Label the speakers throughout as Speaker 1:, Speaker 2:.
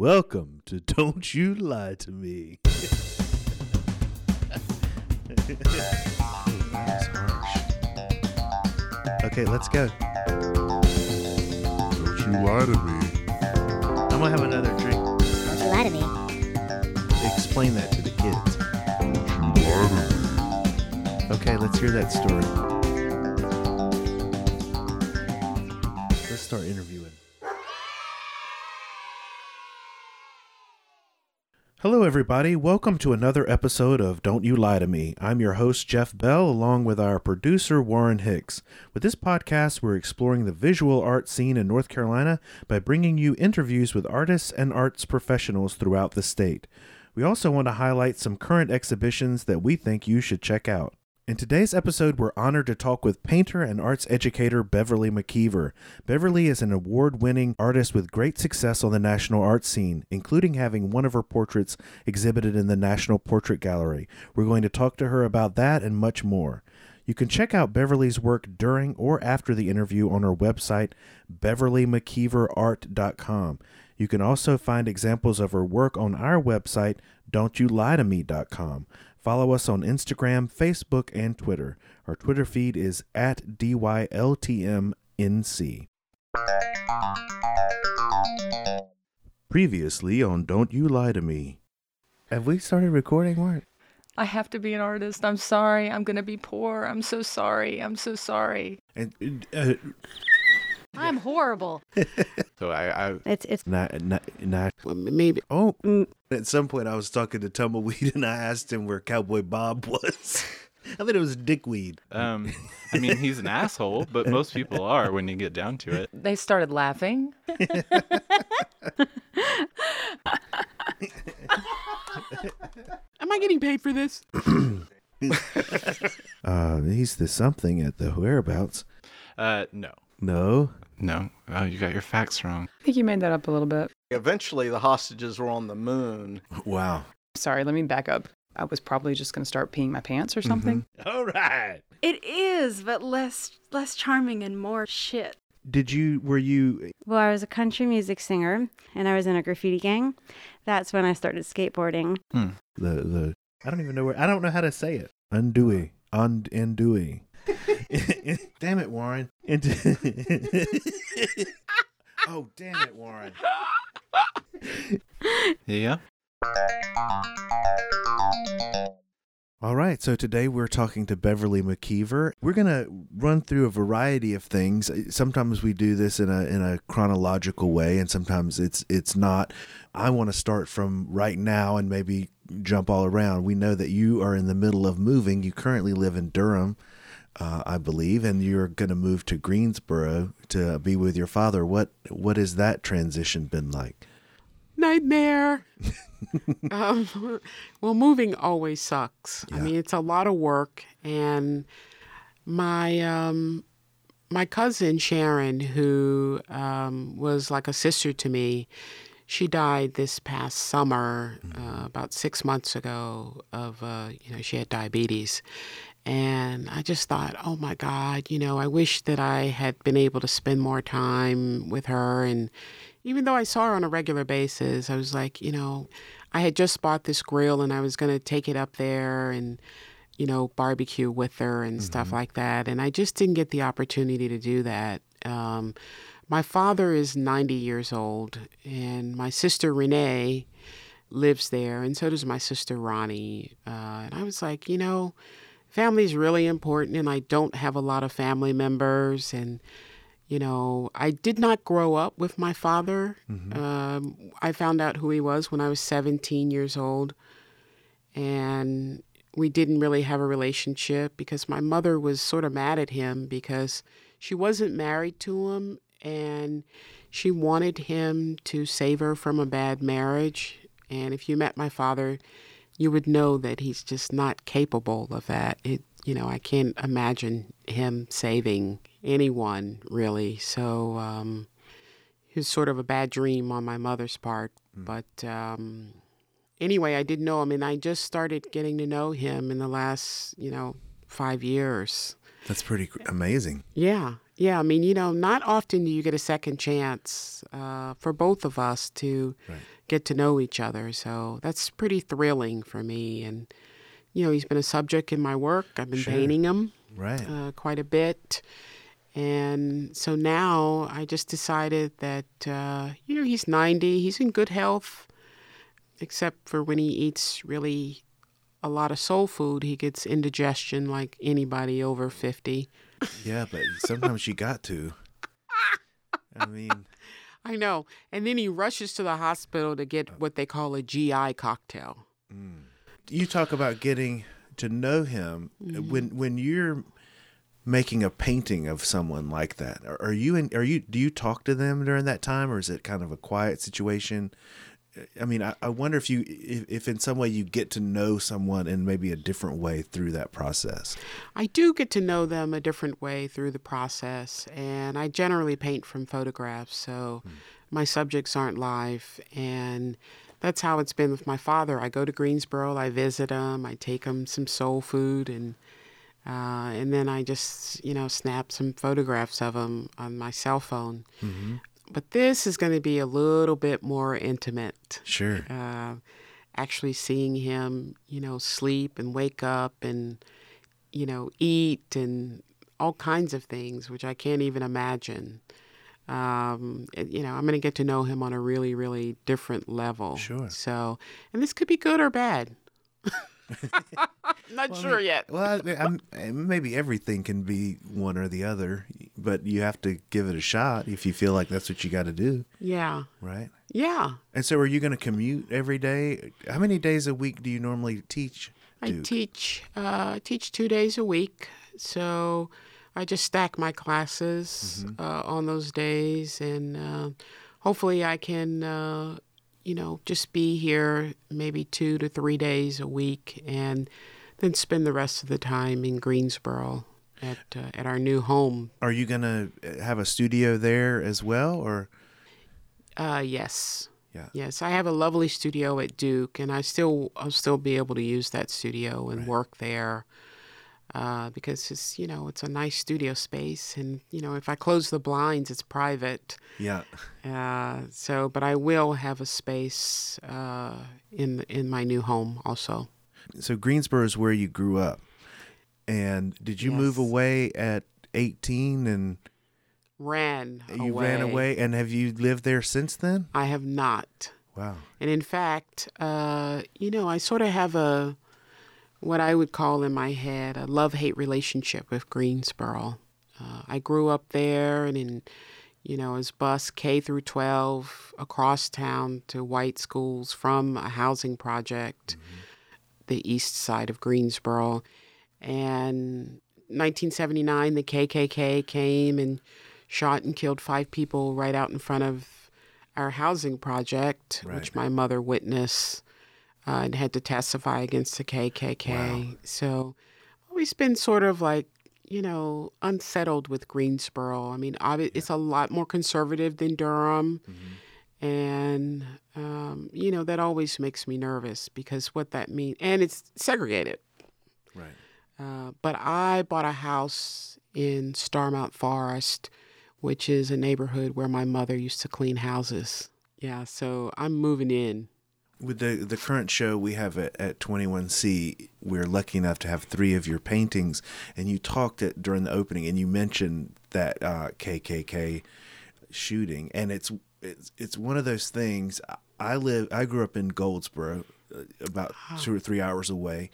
Speaker 1: Welcome to Don't You Lie to Me. That was harsh. Okay, let's go.
Speaker 2: Don't you lie to me.
Speaker 1: I'm gonna have another drink.
Speaker 3: Don't you lie to me.
Speaker 1: Explain that to the kids.
Speaker 2: Don't you lie to me.
Speaker 1: Okay, let's hear that story. Let's start interviewing. Hello, everybody. Welcome to another episode of Don't You Lie to Me. I'm your host, Jeff Bell, along with our producer, Warren Hicks. With this podcast, we're exploring the visual art scene in North Carolina by bringing you interviews with artists and arts professionals throughout the state. We also want to highlight some current exhibitions that we think you should check out. In today's episode, we're honored to talk with painter and arts educator Beverly McIver. Beverly is an award winning artist with great success on the national art scene, including having one of her portraits exhibited in the National Portrait Gallery. We're going to talk to her about that and much more. You can check out Beverly's work during or after the interview on her website, beverlymciverart.com. You can also find examples of her work on our website, don'tyoulietomeme.com. Follow us on Instagram, Facebook, and Twitter. Our Twitter feed is at DYLTMNC. Previously on Don't You Lie to Me. Have we started recording, Mark?
Speaker 4: I have to be an artist. I'm sorry. I'm going to be poor. I'm so sorry. I'm so sorry.
Speaker 1: And, uh,
Speaker 3: I'm horrible.
Speaker 5: So I, I
Speaker 3: It's it's
Speaker 1: not, not, not,
Speaker 5: well, maybe
Speaker 1: oh, at some point I was talking to Tumbleweed and I asked him where Cowboy Bob was. I thought it was Dickweed.
Speaker 5: um I mean he's an asshole, but most people are when you get down to it.
Speaker 4: They started laughing.
Speaker 6: Am I getting paid for this?
Speaker 1: Uh, he's the something at the whereabouts.
Speaker 5: Uh no.
Speaker 1: No.
Speaker 5: No. Oh, you got your facts wrong.
Speaker 4: I think you made that up a little bit.
Speaker 7: Eventually, the hostages were on the moon.
Speaker 1: Wow.
Speaker 4: Sorry, let me back up. I was probably just going to start peeing my pants or something. Mm-hmm.
Speaker 1: All right.
Speaker 8: It is, but less less charming and more shit.
Speaker 1: Did you, were you,
Speaker 3: well, I was a country music singer and I was in a graffiti gang. That's when I started skateboarding. Hmm.
Speaker 1: the, the, I don't even know where, I don't know how to say it. Undui. Und, Undui. damn it, Warren. Into- oh, damn it, Warren.
Speaker 5: Yeah.
Speaker 1: All right, so today we're talking to Beverly McIver. We're going to run through a variety of things. Sometimes we do this in a in a chronological way and sometimes it's it's not. I want to start from right now and maybe jump all around. We know that you are in the middle of moving. You currently live in Durham, uh, I believe, and you're going to move to Greensboro to be with your father. What what has that transition been like?
Speaker 6: Nightmare. um, well, moving always sucks. I mean, it's a lot of work, and my um, my cousin Sharon, who um, was like a sister to me, she died this past summer, uh, about six months ago. Of uh, you know, she had diabetes, and I just thought, oh my God, you know, I wish that I had been able to spend more time with her. And even though I saw her on a regular basis, I was like, you know, I had just bought this grill and I was going to take it up there and, you know, barbecue with her and stuff like that. And I just didn't get the opportunity to do that. Um, my father is 90 years old, and my sister Renee lives there, and so does my sister Ronnie. Uh, and I was like, you know, family is really important, and I don't have a lot of family members. And, you know, I did not grow up with my father. Um, I found out who he was when I was 17 years old. And we didn't really have a relationship because my mother was sort of mad at him because she wasn't married to him and she wanted him to save her from a bad marriage. And if you met my father, you would know that he's just not capable of that. It, you know, I can't imagine him saving anyone really. So um, it was sort of a bad dream on my mother's part. But um, anyway, I didn't know him, and I just started getting to know him in the last, you know, five years.
Speaker 1: That's pretty amazing.
Speaker 6: Yeah, yeah. I mean, you know, not often do you get a second chance uh, for both of us to
Speaker 1: Right.
Speaker 6: Get to know each other. So that's pretty thrilling for me. And you know, he's been a subject in my work. I've been
Speaker 1: Sure.
Speaker 6: painting him
Speaker 1: Right.
Speaker 6: uh, quite a bit. And so now I just decided that, uh, you know, he's 90, he's in good health, except for when he eats really a lot of soul food, he gets indigestion like anybody over 50.
Speaker 1: yeah, but sometimes you got to. I mean,
Speaker 6: I know. And then he rushes to the hospital to get what they call a GI cocktail.
Speaker 1: you talk about getting to know him
Speaker 6: Mm-hmm.
Speaker 1: when when you're making a painting of someone like that. Are, are you in? Are you? Do you talk to them during that time, or is it kind of a quiet situation? I mean, I, I wonder if you, if, if in some way you get to know someone in maybe a different way through that process.
Speaker 6: I do get to know them a different way through the process, and I generally paint from photographs, so my subjects aren't live. And that's how it's been with my father. I go to Greensboro, I visit him, I take him some soul food, and uh, and then I just you know snap some photographs of him on my cell phone. But this is going to be a little bit more intimate
Speaker 1: Sure.
Speaker 6: uh, actually seeing him, you know, sleep and wake up and, you know, eat and all kinds of things, which I can't even imagine. Um, you know, I'm going to get to know him on a really, really different level.
Speaker 1: Sure.
Speaker 6: So, and this could be good or bad. Not sure yet.
Speaker 1: Well, I, I'm, maybe everything can be one or the other, but you have to give it a shot if you feel like that's what you got to do,
Speaker 6: Yeah.
Speaker 1: right?
Speaker 6: Yeah.
Speaker 1: And so, are you going to commute every day? How many days a week do you normally teach?
Speaker 6: I teach uh, teach two days a week, so I just stack my classes uh, on those days, and uh, hopefully I can, uh, you know, just be here maybe two to three days a week, and then spend the rest of the time in Greensboro at uh, at our new home.
Speaker 1: Are you going to have a studio there as well, or
Speaker 6: Uh, yes.
Speaker 1: Yeah.
Speaker 6: Yes, I have a lovely studio at Duke, and I still I'll still be able to use that studio and work there uh, because it's you know it's a nice studio space, and you know if I close the blinds, it's private.
Speaker 1: yeah?
Speaker 6: Uh, so, but I will have a space uh, in in my new home also.
Speaker 1: So Greensboro is where you grew up, and did you move away at eighteen and
Speaker 6: Ran
Speaker 1: you ran away? And have you lived there since then?
Speaker 6: I have not.
Speaker 1: Wow.
Speaker 6: And in fact, uh, you know, I sort of have a what I would call in my head a love hate relationship with Greensboro. Uh, I grew up there and in, you know, was bus K through 12 across town to white schools from a housing project, the east side of Greensboro. And 1979, the KKK came and shot and killed five people right out in front of our housing project,
Speaker 1: Right.
Speaker 6: which my mother witnessed uh, and had to testify against the KKK. So always been sort of like, you know, unsettled with Greensboro. I mean, obvi- it's a lot more conservative than Durham. And, um, you know, that always makes me nervous because what that means, and it's segregated.
Speaker 1: Right.
Speaker 6: Uh, but I bought a house in Starmount Forest, which is a neighborhood where my mother used to clean houses. Yeah, so I'm moving in.
Speaker 1: With the the current show we have at, at 21C, we're lucky enough to have three of your paintings, and you talked it during the opening, and you mentioned that uh, KKK shooting, and it's it's it's one of those things. I live, I grew up in Goldsboro, uh, about two or three hours away,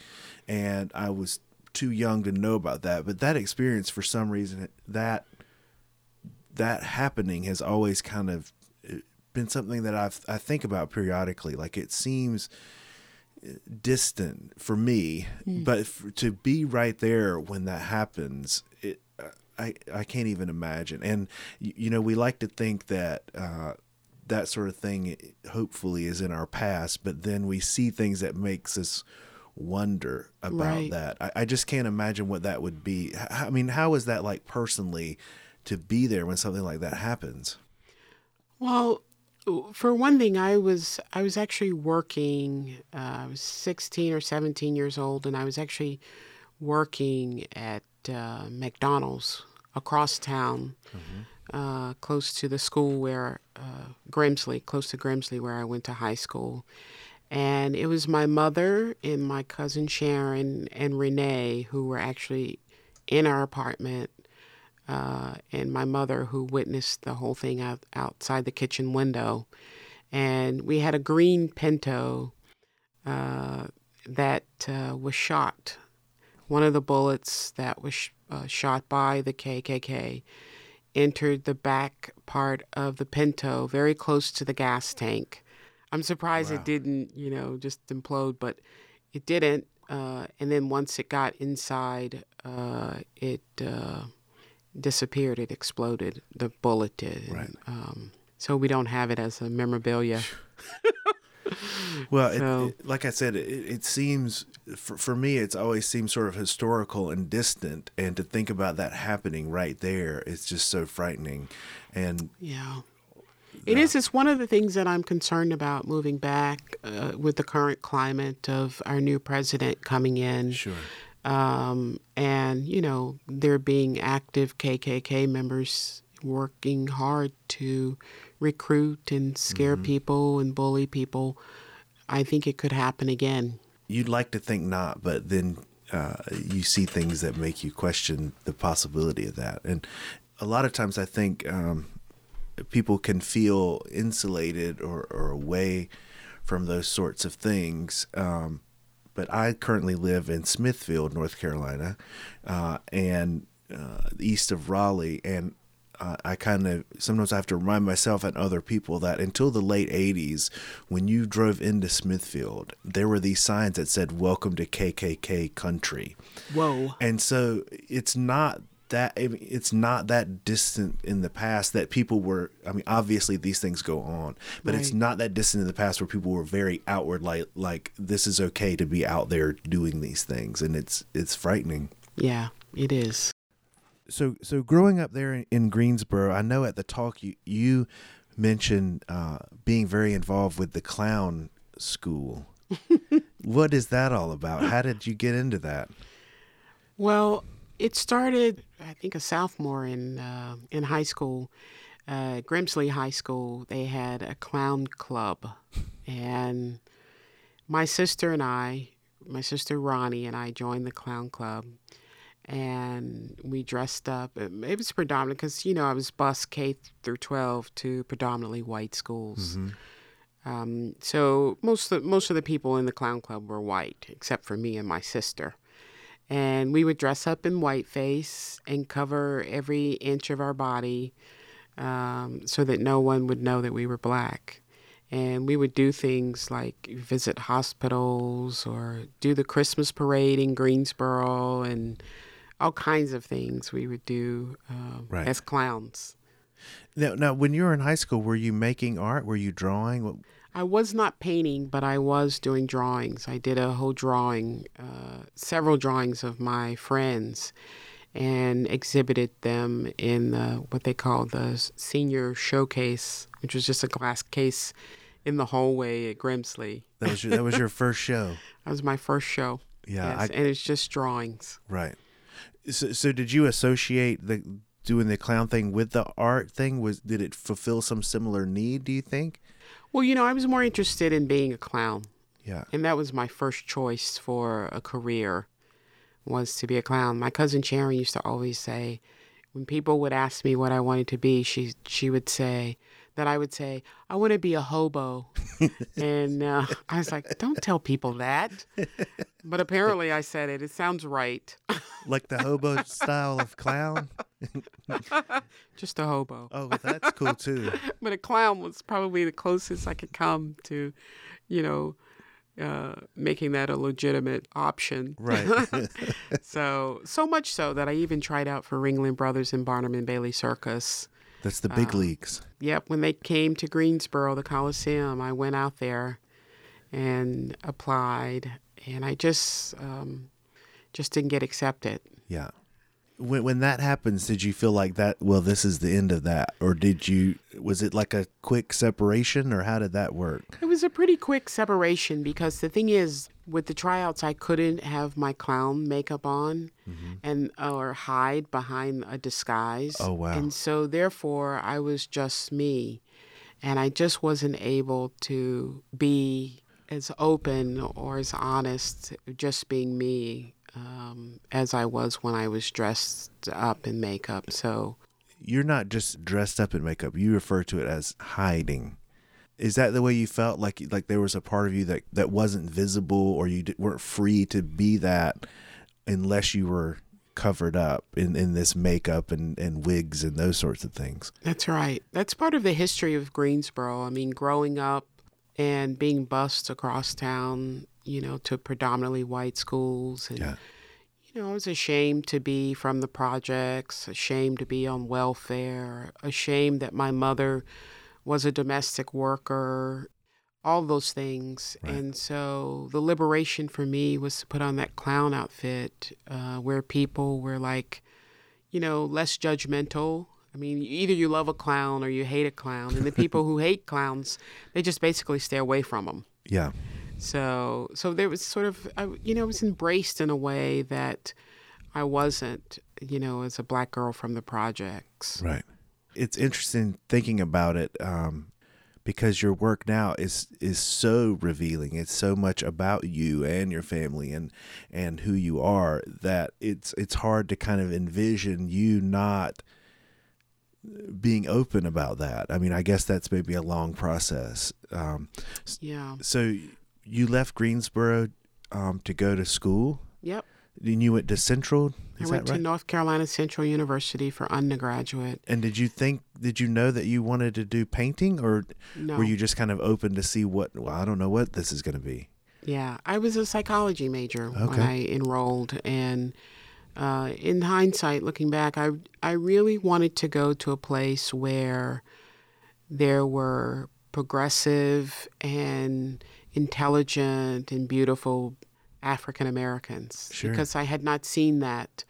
Speaker 1: and I was too young to know about that. But that experience, for some reason, that that happening has always kind of uh, been something that I've, I think about periodically. Like it seems uh, distant for me, but f to be right there when that happens, it uh, I I can't even imagine. And you, you know, we like to think that uh, that sort of thing hopefully is in our past, but then we see things that makes us wonder about
Speaker 6: Right.
Speaker 1: that. I, I just can't imagine what that would be. I mean, how is that like personally to be there when something like that happens?
Speaker 6: Well, for one thing, I was I was actually working. Uh, I was 16 or 17 years old, and I was actually working at uh, McDonald's across town uh, close to the school where uh, Grimsley, close to Grimsley, where I went to high school. And it was my mother and my cousin Sharon and Renee who were actually in our apartment, uh, and my mother who witnessed the whole thing out, outside the kitchen window. And we had a green Pinto uh, that uh, was shot. One of the bullets that was sh- uh, shot by the KKK entered the back part of the Pinto, very close to the gas tank. I'm surprised
Speaker 1: Wow.
Speaker 6: it didn't, you know, just implode, but it didn't. Uh, and then once it got inside, uh, it uh, disappeared. It exploded. The bullet did.
Speaker 1: Right.
Speaker 6: And, um, so we don't have it as a memorabilia.
Speaker 1: Well, it, it- like I said, it, it seems for, for me, it's always seemed sort of historical and distant, and to think about that happening right there, it's just so frightening. And
Speaker 6: Yeah. It is. It's one of the things that I'm concerned about moving back uh, with the current climate of our new president coming in.
Speaker 1: sure,
Speaker 6: Um, and, you know, there being active KKK members working hard to recruit and scare people and bully people. I think it could happen again.
Speaker 1: you'd like to think not, but then uh, you see things that make you question the possibility of that. And a lot of times, I think um, people can feel insulated or, or away from those sorts of things. Um, but I currently live in Smithfield, North Carolina, uh, and uh, east of Raleigh, and uh, I kind of sometimes I have to remind myself and other people that until the late 80s, when you drove into Smithfield, there were these signs that said, Welcome to KKK country.
Speaker 6: Whoa.
Speaker 1: And so it's not that it's not that distant in the past that people were I mean obviously these things go on but it's not that distant in the past where people were very outward like like this is okay to be out there doing these things and it's it's frightening
Speaker 6: Yeah, it is.
Speaker 1: so so growing up there in, in Greensboro, I know at the talk you you mentioned uh, being very involved with the clown school. what is that all about? How did you get into that?
Speaker 6: Well, it started, I think, a sophomore in uh, in high school, uh, Grimsley High School. They had a clown club, and my sister and I, my sister Ronnie and I, joined the clown club, and we dressed up. It, it was predominant because you know I was bus K through twelve to predominantly white schools. Um, so most of most of the people in the clown club were white, except for me and my sister and we would dress up in whiteface and cover every inch of our body um, so that no one would know that we were black. And we would do things like visit hospitals or do the Christmas parade in Greensboro and all kinds of things we would do um,
Speaker 1: Right.
Speaker 6: as clowns.
Speaker 1: Now, now, when you were in high school, were you making art? Were you drawing?
Speaker 6: I was not painting, but I was doing drawings. I did a whole drawing, uh, several drawings of my friends, and exhibited them in the, what they call the senior showcase, which was just a glass case in the hallway at Grimsley.
Speaker 1: That was your, that was your first show,
Speaker 6: That was my first show.
Speaker 1: Yeah,
Speaker 6: Yes,
Speaker 1: I-
Speaker 6: and it's just drawings.
Speaker 1: right? So, so did you associate the doing the clown thing with the art thing? Was did it fulfill some similar need? Do you think?
Speaker 6: Well, you know, I was more interested in being a clown.
Speaker 1: Yeah.
Speaker 6: and that was my first choice for a career was to be a clown. My cousin Sharon used to always say, when people would ask me what I wanted to be, she she would say that I would say I want to be a hobo, and uh, I was like, don't tell people that. But apparently, I said it. It sounds right.
Speaker 1: Like the hobo style of clown?
Speaker 6: Just a hobo.
Speaker 1: Oh, that's cool too.
Speaker 6: but a clown was probably the closest I could come to, you know, uh, making that a legitimate option.
Speaker 1: Right.
Speaker 6: so so much so that I even tried out for Ringling Brothers and Barnum and Bailey Circus.
Speaker 1: That's the big leagues.
Speaker 6: Yep, when they came to Greensboro, the Coliseum, I went out there and applied, and I just um, just didn't get accepted.
Speaker 1: Yeah. When when that happens, did you feel like that? Well, this is the end of that, or did you? Was it like a quick separation, or how did that work?
Speaker 6: It was a pretty quick separation because the thing is, with the tryouts, I couldn't have my clown makeup on mm-hmm. and or hide behind a disguise.
Speaker 1: Oh, wow.
Speaker 6: And so therefore, I was just me, and I just wasn't able to be as open or as honest, just being me, um, as I was when I was dressed up in makeup. So.
Speaker 1: You're not just dressed up in makeup. You refer to it as hiding. Is that the way you felt? Like like there was a part of you that that wasn't visible, or you di- weren't free to be that unless you were covered up in in this makeup and and wigs and those sorts of things.
Speaker 6: That's right. That's part of the history of Greensboro. I mean, growing up and being bused across town, you know, to predominantly white schools. And,
Speaker 1: Yeah.
Speaker 6: you know, I was ashamed to be from the projects, ashamed to be on welfare, ashamed that my mother was a domestic worker, all those things.
Speaker 1: Right.
Speaker 6: And so the liberation for me was to put on that clown outfit uh, where people were like, you know, less judgmental. I mean, either you love a clown or you hate a clown. And the people who hate clowns, they just basically stay away from them.
Speaker 1: Yeah.
Speaker 6: So, so there was sort of, I, you know, it was embraced in a way that I wasn't, you know, as a black girl from the projects.
Speaker 1: Right. It's interesting thinking about it um, because your work now is is so revealing. It's so much about you and your family and and who you are that it's it's hard to kind of envision you not being open about that. I mean, I guess that's maybe a long process. Um,
Speaker 6: Yeah.
Speaker 1: so you left Greensboro um, to go to school.
Speaker 6: Yep.
Speaker 1: Then you went to Central. Is
Speaker 6: I went
Speaker 1: right?
Speaker 6: to North Carolina Central University for undergraduate.
Speaker 1: And did you think? Did you know that you wanted to do painting, or
Speaker 6: No.
Speaker 1: were you just kind of open to see what? Well, I don't know what this is going to be.
Speaker 6: Yeah, I was a psychology major when I enrolled, and uh, in hindsight, looking back, I I really wanted to go to a place where there were progressive and intelligent and beautiful African Americans
Speaker 1: Sure.
Speaker 6: because I had not seen that,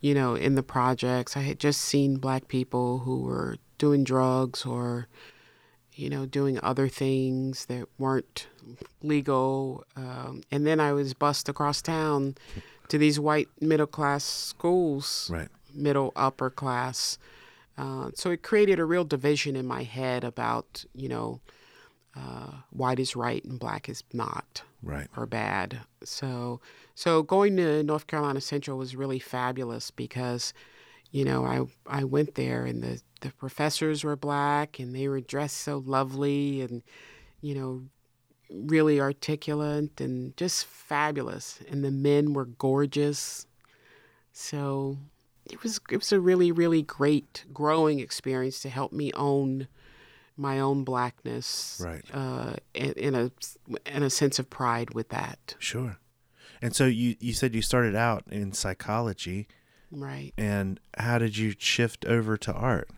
Speaker 6: you know, in the projects. I had just seen black people who were doing drugs or you know, doing other things that weren't legal. Um, and then I was bussed across town to these white middle class schools,
Speaker 1: Right.
Speaker 6: middle upper class. Uh, so it created a real division in my head about, you know, uh, white is right and black is not
Speaker 1: Right.
Speaker 6: or bad. So so going to North Carolina Central was really fabulous because, you know, I I went there and the the professors were black and they were dressed so lovely and, you know, really articulate and just fabulous. And the men were gorgeous. So it was it was a really really great growing experience to help me own my own blackness
Speaker 1: Right.
Speaker 6: uh, in, in a in a sense of pride with that.
Speaker 1: Sure. And so you you said you started out in psychology,
Speaker 6: Right.
Speaker 1: and how did you shift over to art?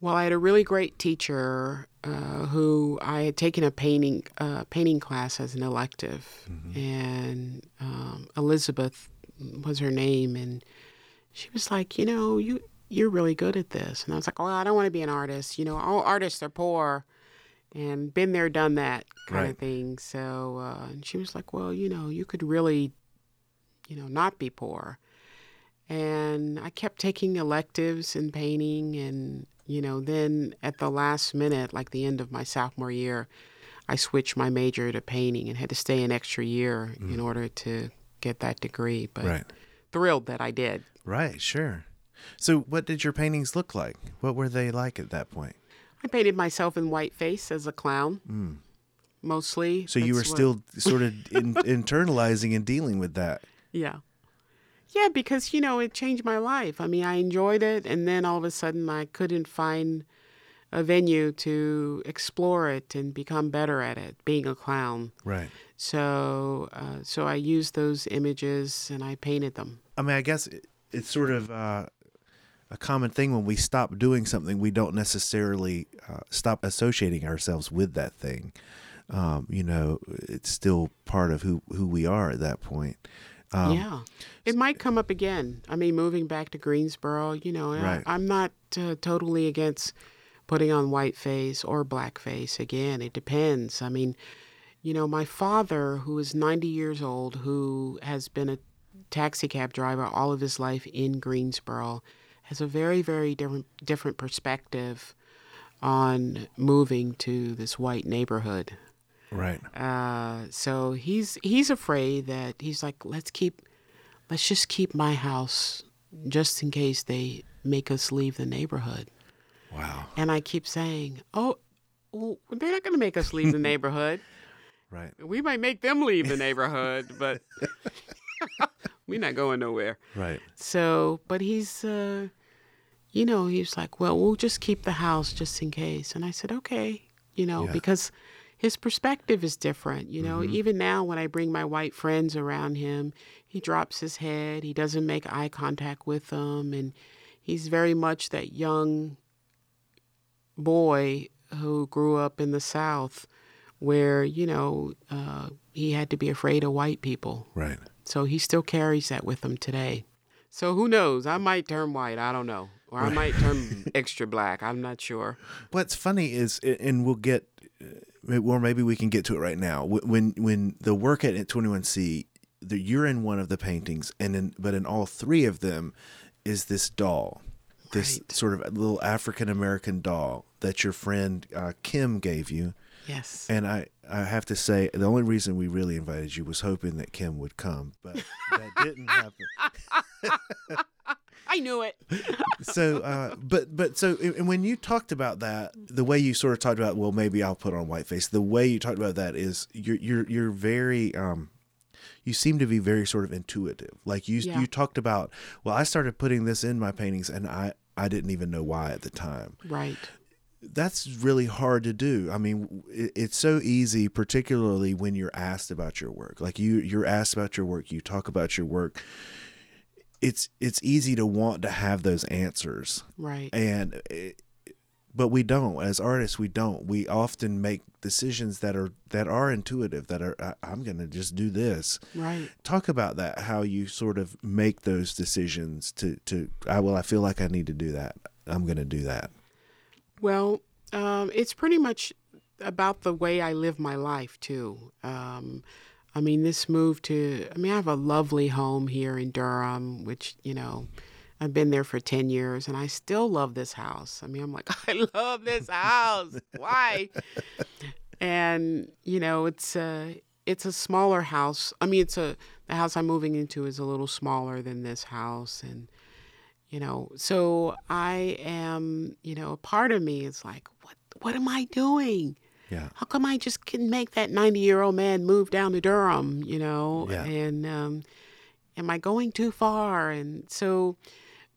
Speaker 6: Well, I had a really great teacher uh, who I had taken a painting uh, painting class as an elective, and um, Elizabeth was her name, and she was like, you know, you you're really good at this, and I was like, well, I don't want to be an artist. You know, all artists are poor, and been there, done that kind
Speaker 1: Right.
Speaker 6: of thing. So, uh, and she was like, well, you know, you could really, you know, not be poor. And I kept taking electives in painting, and you know, then at the last minute, like the end of my sophomore year, I switched my major to painting and had to stay an extra year in order to get that degree. But
Speaker 1: Right.
Speaker 6: thrilled that I did.
Speaker 1: Right. Sure. So, what did your paintings look like? What were they like at that point?
Speaker 6: I painted myself in whiteface as a clown, mostly.
Speaker 1: So you were
Speaker 6: what-
Speaker 1: still sort of in, internalizing and dealing with that.
Speaker 6: Yeah. Yeah, because, you know, it changed my life. I mean, I enjoyed it, and then all of a sudden I couldn't find a venue to explore it and become better at it, being a clown.
Speaker 1: Right.
Speaker 6: So, uh, so I used those images and I painted them.
Speaker 1: I mean, I guess it, it's sort of uh, a common thing when we stop doing something, we don't necessarily uh, stop associating ourselves with that thing. Um, you know, it's still part of who who we are at that point. Um,
Speaker 6: yeah. It might come up again. I mean, moving back to Greensboro, you know, I-
Speaker 1: Right.
Speaker 6: I'm not uh, totally against putting on white face or black face again. It depends. I mean, you know, my father, who is 90 years old, who has been a taxi cab driver all of his life in Greensboro, has a very, very different different perspective on moving to this white neighborhood.
Speaker 1: Right.
Speaker 6: Uh, so he's he's afraid that he's like, let's keep, let's just keep my house just in case they make us leave the neighborhood.
Speaker 1: Wow.
Speaker 6: And I keep saying, oh, well, they're not going to make us leave the neighborhood.
Speaker 1: Right.
Speaker 6: We might make them leave the neighborhood, but we're not going nowhere.
Speaker 1: Right.
Speaker 6: So, but he's, uh, you know, he's like, well, we'll just keep the house just in case. And I said, okay, you know,
Speaker 1: Yeah.
Speaker 6: because his perspective is different. You know, even now when I bring my white friends around him, he drops his head. He doesn't make eye contact with them. And he's very much that young boy who grew up in the South where, you know, uh, he had to be afraid of white people.
Speaker 1: Right.
Speaker 6: So he still carries that with him today. So who knows? I might turn white. I don't know. Or I might turn extra black. I'm not sure.
Speaker 1: What's funny is, and we'll get, uh, or maybe we can get to it right now. When when the work at 21C, the, you're in one of the paintings, and in but in all three of them is this doll, this
Speaker 6: Right.
Speaker 1: sort of little African American doll that your friend uh, Kim gave you.
Speaker 6: Yes.
Speaker 1: And I, I have to say, the only reason we really invited you was hoping that Kim would come, but that didn't happen.
Speaker 6: I knew it.
Speaker 1: so uh but but so and when you talked about that the way you sort of talked about well maybe i'll put on whiteface the way you talked about that is you're you're you're very um you seem to be very sort of intuitive like you
Speaker 6: Yeah.
Speaker 1: you talked about well i started putting this in my paintings and i i didn't even know why at the time
Speaker 6: Right.
Speaker 1: That's really hard to do. I mean, it's so easy, particularly when you're asked about your work. Like you, you're asked about your work, you talk about your work. It's it's easy to want to have those answers,
Speaker 6: Right.
Speaker 1: and it, but we don't. As artists, we don't. We often make decisions that are that are intuitive. That are I, I'm going to just do this.
Speaker 6: Right.
Speaker 1: Talk about that. How you sort of make those decisions to to. I well, I feel like I need to do that. I'm going to do that.
Speaker 6: Well, um, it's pretty much about the way I live my life too. Um, I mean, this move to, I mean, I have a lovely home here in Durham, which, you know, I've been there for 10 years and I still love this house. I mean, I'm like, I love this house. Why? and, you know, it's a, it's a smaller house. I mean, it's a, the house I'm moving into is a little smaller than this house. And, you know, so I am, you know, a part of me is like, what, what am I doing?
Speaker 1: Yeah.
Speaker 6: how come I just can make that 90 year old man move down to Durham, you know?
Speaker 1: Yeah.
Speaker 6: And um, am I going too far? And so,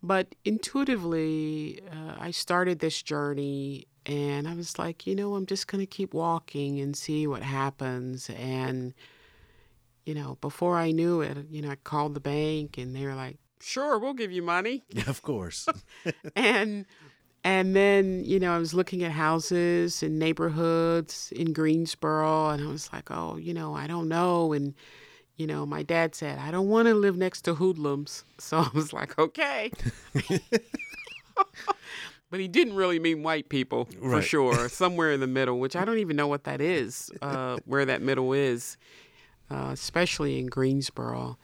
Speaker 6: but intuitively, uh, I started this journey and I was like, you know, I'm just going to keep walking and see what happens. And, you know, before I knew it, you know, I called the bank and they were like, sure, we'll give you money
Speaker 1: Yeah, of course.
Speaker 6: and and then you know I was looking at houses and neighborhoods in Greensboro, and I was like, oh, you know, I don't know. And you know, my dad said I don't want to live next to hoodlums, so I was like, okay. but he didn't really mean white people for
Speaker 1: Right.
Speaker 6: sure. Somewhere in the middle, which I don't even know what that is, uh, where that middle is, uh, especially in Greensboro.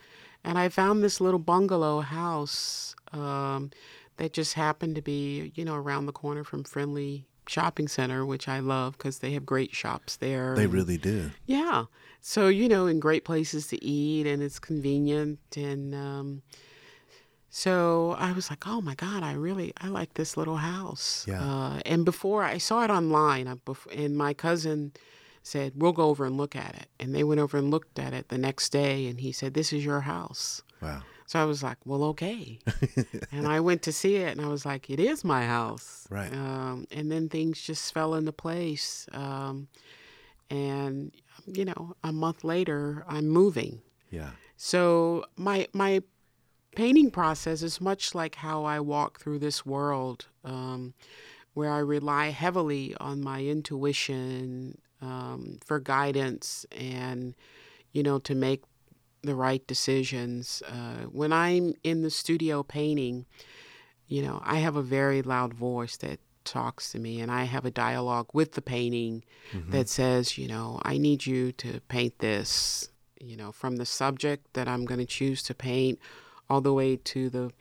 Speaker 6: And I found this little bungalow house um, that just happened to be, you know, around the corner from Friendly Shopping Center, which I love because they have great shops there.
Speaker 1: they
Speaker 6: and-
Speaker 1: really do.
Speaker 6: yeah. So, you know, in great places to eat and it's convenient. And um, so I was like, oh my God, I really, I like this little house.
Speaker 1: Yeah.
Speaker 6: Uh, and before I saw it online, I, and my cousin said, we'll go over and look at it. And they went over and looked at it the next day and he said, this is your house.
Speaker 1: Wow.
Speaker 6: So I was like, well, okay. and I went to see it and I was like, it is my house.
Speaker 1: Right.
Speaker 6: Um, and then things just fell into place. Um, and, you know, a month later, I'm moving.
Speaker 1: Yeah.
Speaker 6: So my, my painting process is much like how I walk through this world, um, where I rely heavily on my intuition um, for guidance and, you know, to make the right decisions. Uh, when I'm in the studio painting, you know, I have a very loud voice that talks to me, and I have a dialogue with the painting that says, you know, I need you to paint this, you know, from the subject that I'm going to choose to paint all the way to the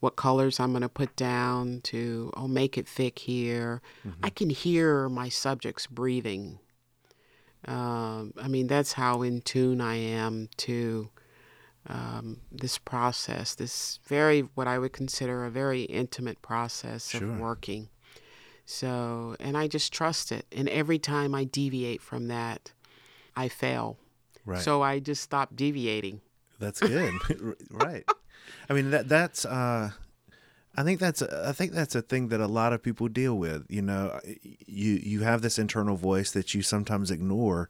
Speaker 6: what colors I'm going to put down to oh make it thick here. I can hear my subjects breathing. Um, I mean that's how in tune I am to um, this process, this very what I would consider a very intimate process
Speaker 1: Sure.
Speaker 6: of working. So, and I just trust it. And every time I deviate from that, I fail.
Speaker 1: Right.
Speaker 6: So I just stop deviating.
Speaker 1: That's good. right. I mean that that's uh I think that's a, I think that's a thing that a lot of people deal with. You know, you you have this internal voice that you sometimes ignore.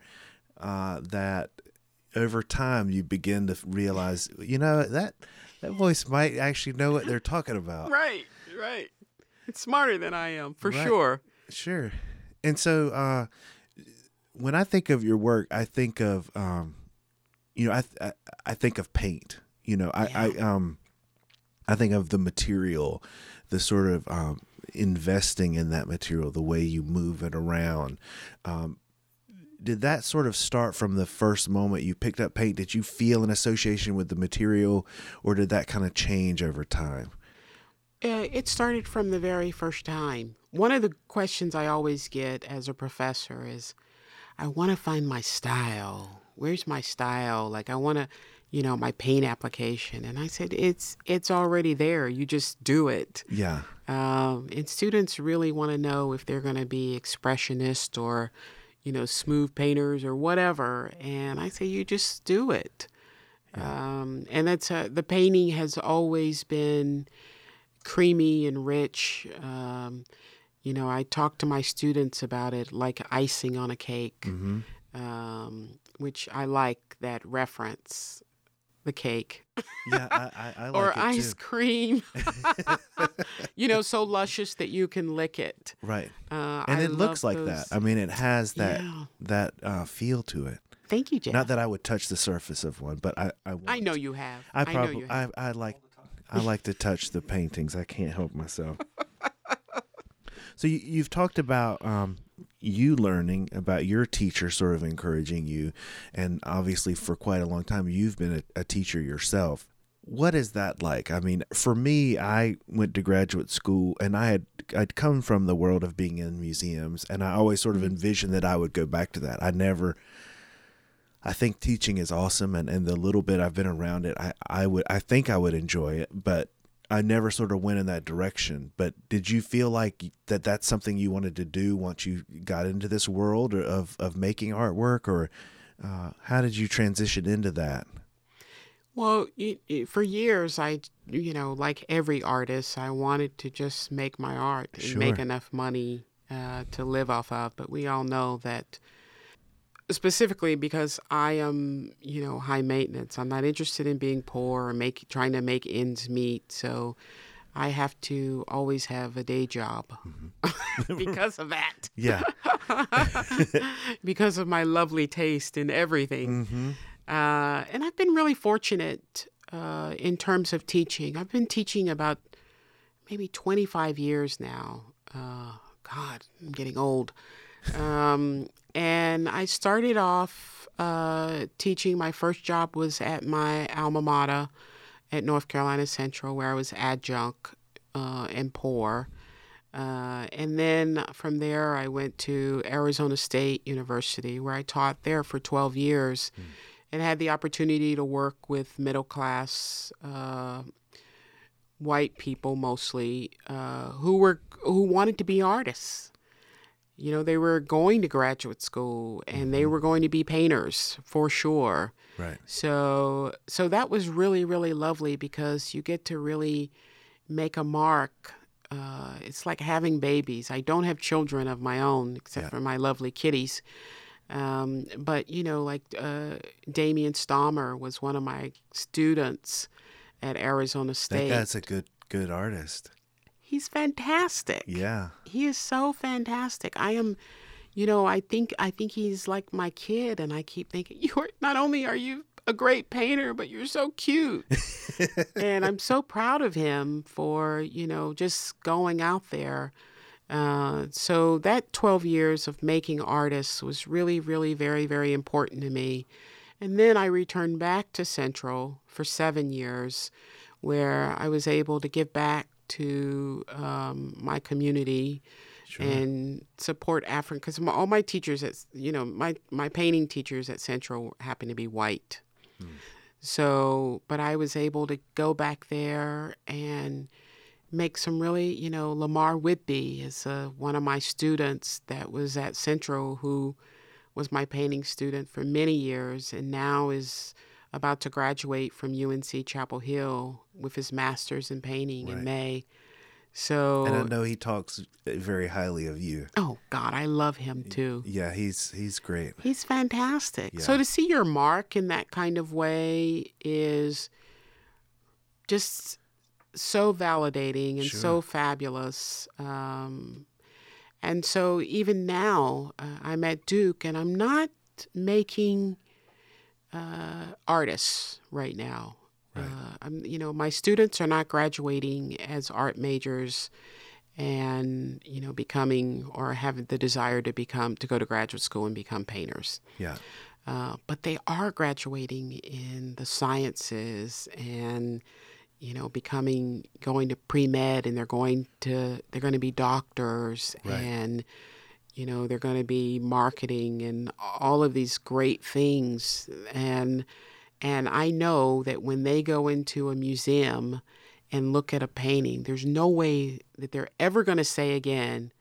Speaker 1: Uh, that over time you begin to realize, you know, that that voice might actually know what they're talking about.
Speaker 6: Right, right. It's smarter than I am, for
Speaker 1: Right.
Speaker 6: sure.
Speaker 1: Sure. And so uh when I think of your work, I think of um you know, I I, I think of paint. You know, I, I um I think of the material, the sort of um investing in that material, the way you move it around. Um did that sort of start from the first moment you picked up paint? Did you feel an association with the material or did that kind of change over time?
Speaker 6: Uh, it started from the very first time. One of the questions I always get as a professor is, I want to find my style. Where's my style? Like I want to, you know, my paint application. And I said, it's it's already there. You just do it.
Speaker 1: Yeah.
Speaker 6: Um, and students really want to know if they're going to be expressionist or, you know, smooth painters or whatever. And I say, you just do it. Um, and that's uh, the painting has always been creamy and rich. Um, you know, I talk to my students about it like icing on a cake, um, which I like that reference, the cake
Speaker 1: Yeah, I, I, I like
Speaker 6: or
Speaker 1: it
Speaker 6: ice
Speaker 1: too.
Speaker 6: cream. you know, so luscious that you can lick it.
Speaker 1: Right.
Speaker 6: Uh,
Speaker 1: and
Speaker 6: I
Speaker 1: it looks like
Speaker 6: those-
Speaker 1: that. I mean, it has that
Speaker 6: Yeah.
Speaker 1: that uh, feel to it.
Speaker 6: Thank you, Jeff.
Speaker 1: Not that I would touch the surface of one, but I I,
Speaker 6: I
Speaker 1: won't.
Speaker 6: know you have.
Speaker 1: I
Speaker 6: know
Speaker 1: probably
Speaker 6: you
Speaker 1: I,
Speaker 6: have.
Speaker 1: I like I like to touch the paintings. I can't help myself. so you, you've talked about um, you learning about your teacher sort of encouraging you, and obviously for quite a long time you've been a, a teacher yourself. What is that like? I mean, for me, I went to graduate school and I had I'd come from the world of being in museums, and I always sort of mm-hmm. envisioned that I would go back to that. I never. I think teaching is awesome, and, and the little bit I've been around it, I, I would I think I would enjoy it, but I never sort of went in that direction. But did you feel like that that's something you wanted to do once you got into this world of of making artwork, or uh, how did you transition into that?
Speaker 6: Well, y y for years, I, you know, like every artist, I wanted to just make my art and make enough money uh, to live off of. But we all know that specifically because I am, you know, high maintenance. I'm not interested in being poor or make trying to make ends meet. So I have to always have a day job because of that.
Speaker 1: Yeah,
Speaker 6: because of my lovely taste in everything. Uh, and I've been really fortunate uh, in terms of teaching. I've been teaching about maybe 25 years now. Uh, God, I'm getting old. Um, and I started off uh, teaching. My first job was at my alma mater at North Carolina Central, where I was adjunct uh, and poor. Uh, and then from there, I went to Arizona State University, where I taught there for 12 years and had the opportunity to work with middle class uh, white people mostly uh, who were who wanted to be artists. You know, they were going to graduate school and they were going to be painters for sure.
Speaker 1: right.
Speaker 6: So so that was really really lovely because you get to really make a mark. Uh, it's like having babies. I don't have children of my own except
Speaker 1: Yeah.
Speaker 6: for my lovely kitties. Um, but you know, like uh, Damian Stamer was one of my students at Arizona State.
Speaker 1: that's a good good artist.
Speaker 6: He's fantastic
Speaker 1: Yeah,
Speaker 6: he is so fantastic. I am, you know, I think I think he's like my kid, and I keep thinking, you're not only are you a great painter, but you're so cute. and I'm so proud of him for, you know, just going out there. Uh, so that 12 years of making artists was really, really very, very important to me. And then I returned back to Central for seven years, where I was able to give back to um, my community and support African. Because all my teachers at you know my my painting teachers at Central happen to be white. So, but I was able to go back there and make some really, you know, Lamar Whidbee is uh, one of my students that was at Central who was my painting student for many years and now is about to graduate from UNC Chapel Hill with his master's in painting
Speaker 1: Right.
Speaker 6: in May. So,
Speaker 1: And I know he talks very highly of you.
Speaker 6: oh God, I love him too.
Speaker 1: Yeah, he's he's great.
Speaker 6: He's fantastic. So to see your mark in that kind of way is just so validating and so fabulous. Um, and so even now, uh, I'm at Duke and I'm not making uh, artists right now. Uh, I'm, you know, my students are not graduating as art majors and you know becoming or having the desire to become to go to graduate school and become painters
Speaker 1: Yeah.
Speaker 6: uh, but they are graduating in the sciences and you know becoming going to pre-med and they're going to they're going to be doctors
Speaker 1: Right.
Speaker 6: and you know they're going to be marketing and all of these great things and and I know that when they go into a museum and look at a painting there's no way that they're ever going to say again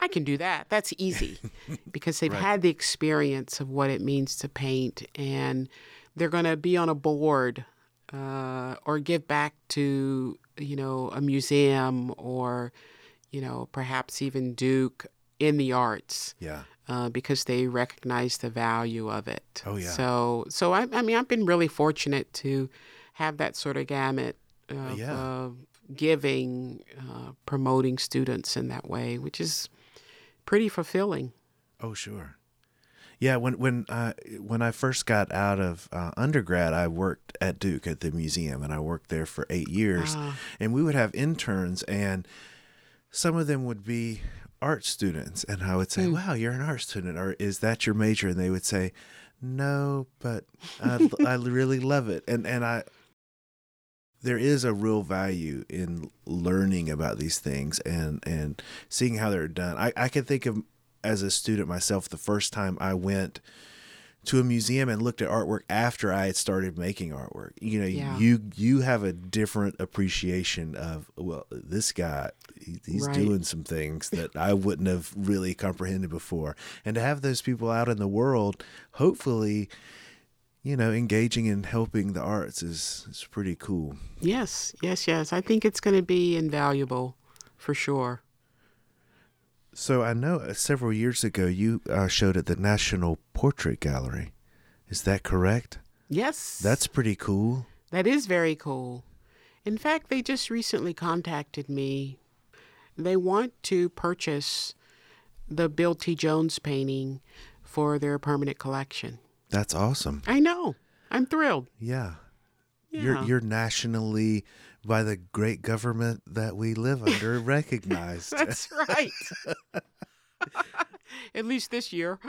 Speaker 6: I can do that. That's easy because they've had the experience of what it means to paint and they're going to be on a board uh, or give back to, you know, a museum or, you know, perhaps even Duke in the arts
Speaker 1: Yeah.
Speaker 6: uh, because they recognize the value of it.
Speaker 1: Oh, yeah.
Speaker 6: So, so I, I mean, I've been really fortunate to have that sort of gamut of
Speaker 1: Yeah.
Speaker 6: uh, giving, uh, promoting students in that way, which is pretty fulfilling.
Speaker 1: Oh, sure. Yeah, when when I when I first got out of uh, undergrad, I worked at Duke at the museum, and I worked there for eight years.
Speaker 6: Ah.
Speaker 1: And we would have interns, and some of them would be art students, and I would say, hmm. "Wow, you're an art student," or "Is that your major?" And they would say, "No, but I, I really love it," and and I there is a real value in learning about these things and and seeing how they're done. I, I can think of as a student myself the first time I went to a museum and looked at artwork after I had started making artwork. You know,
Speaker 6: Yeah.
Speaker 1: you you have a different appreciation of well, this guy he, he's
Speaker 6: Right.
Speaker 1: doing some things that I wouldn't have really comprehended before. And to have those people out in the world, hopefully, you know, engaging and helping the arts is is pretty cool.
Speaker 6: Yes, yes, yes. I think it's going to be invaluable for sure.
Speaker 1: So I know uh, several years ago you uh, showed at the National Portrait Gallery. Is that correct?
Speaker 6: Yes.
Speaker 1: That's pretty cool.
Speaker 6: That is very cool. In fact, they just recently contacted me. They want to purchase the Bill T. Jones painting for their permanent collection.
Speaker 1: That's awesome.
Speaker 6: I know. I'm thrilled.
Speaker 1: Yeah.
Speaker 6: Yeah.
Speaker 1: You're you're nationally by the great government that we live under recognized.
Speaker 6: That's right. At least this year.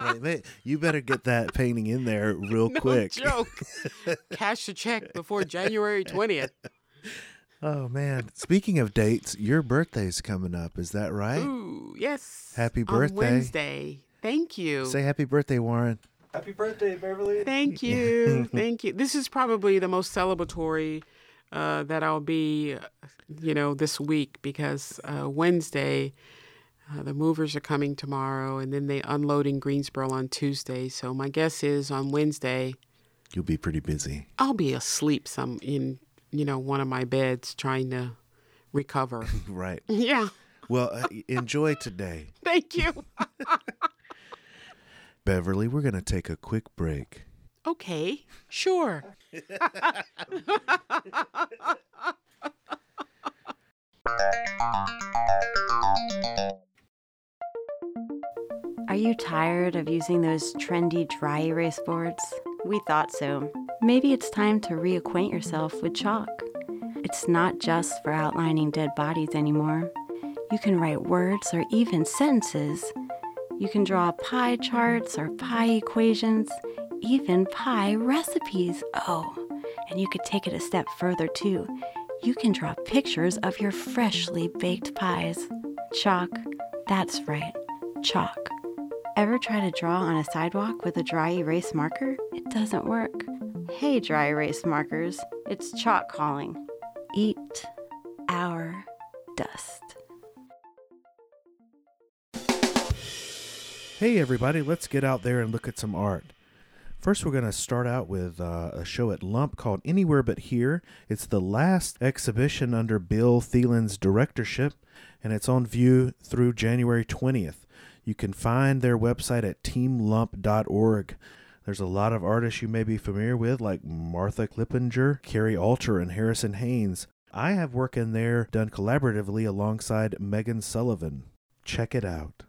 Speaker 1: Right, man, you better get that painting in there real
Speaker 6: no
Speaker 1: quick.
Speaker 6: joke. Cash the check before January 20th.
Speaker 1: Oh man. Speaking of dates, your birthday's coming up, is that right?
Speaker 6: Ooh, yes.
Speaker 1: Happy birthday! On.
Speaker 6: Wednesday. Thank you.
Speaker 1: Say happy birthday, Warren.
Speaker 7: Happy birthday, Beverly.
Speaker 6: Thank you. Thank you. This is probably the most celebratory uh, that I'll be, uh, you know, this week because uh, Wednesday, uh, the movers are coming tomorrow and then they unload in Greensboro on Tuesday. So my guess is on Wednesday,
Speaker 1: You'll be pretty busy.
Speaker 6: I'll be asleep some in, you know, one of my beds trying to recover.
Speaker 1: Right.
Speaker 6: yeah.
Speaker 1: Well, uh, enjoy today.
Speaker 6: Thank you.
Speaker 1: Beverly, we're going to take a quick break.
Speaker 6: Okay. Sure.
Speaker 3: Are you tired of using those trendy dry erase boards? We thought so. Maybe it's time to reacquaint yourself with chalk. It's not just for outlining dead bodies anymore. You can write words or even sentences. You can draw pie charts or pie equations, even pie recipes. Oh, and you could take it a step further too. You can draw pictures of your freshly baked pies. Chalk. That's right, chalk. Ever try to draw on a sidewalk with a dry erase marker? It doesn't work. Hey, dry erase markers, it's chalk calling.
Speaker 1: Hey, everybody, let's get out there and look at some art. First, we're going to start out with uh, a show at Lump called Anywhere But Here. It's the last exhibition under Bill Thelen's directorship, and it's on view through January 20th. You can find their website at teamlump.org. There's a lot of artists you may be familiar with, like Martha Clippinger, Carrie Alter, and Harrison Haynes. I have work in there done collaboratively alongside Megan Sullivan. Check it out.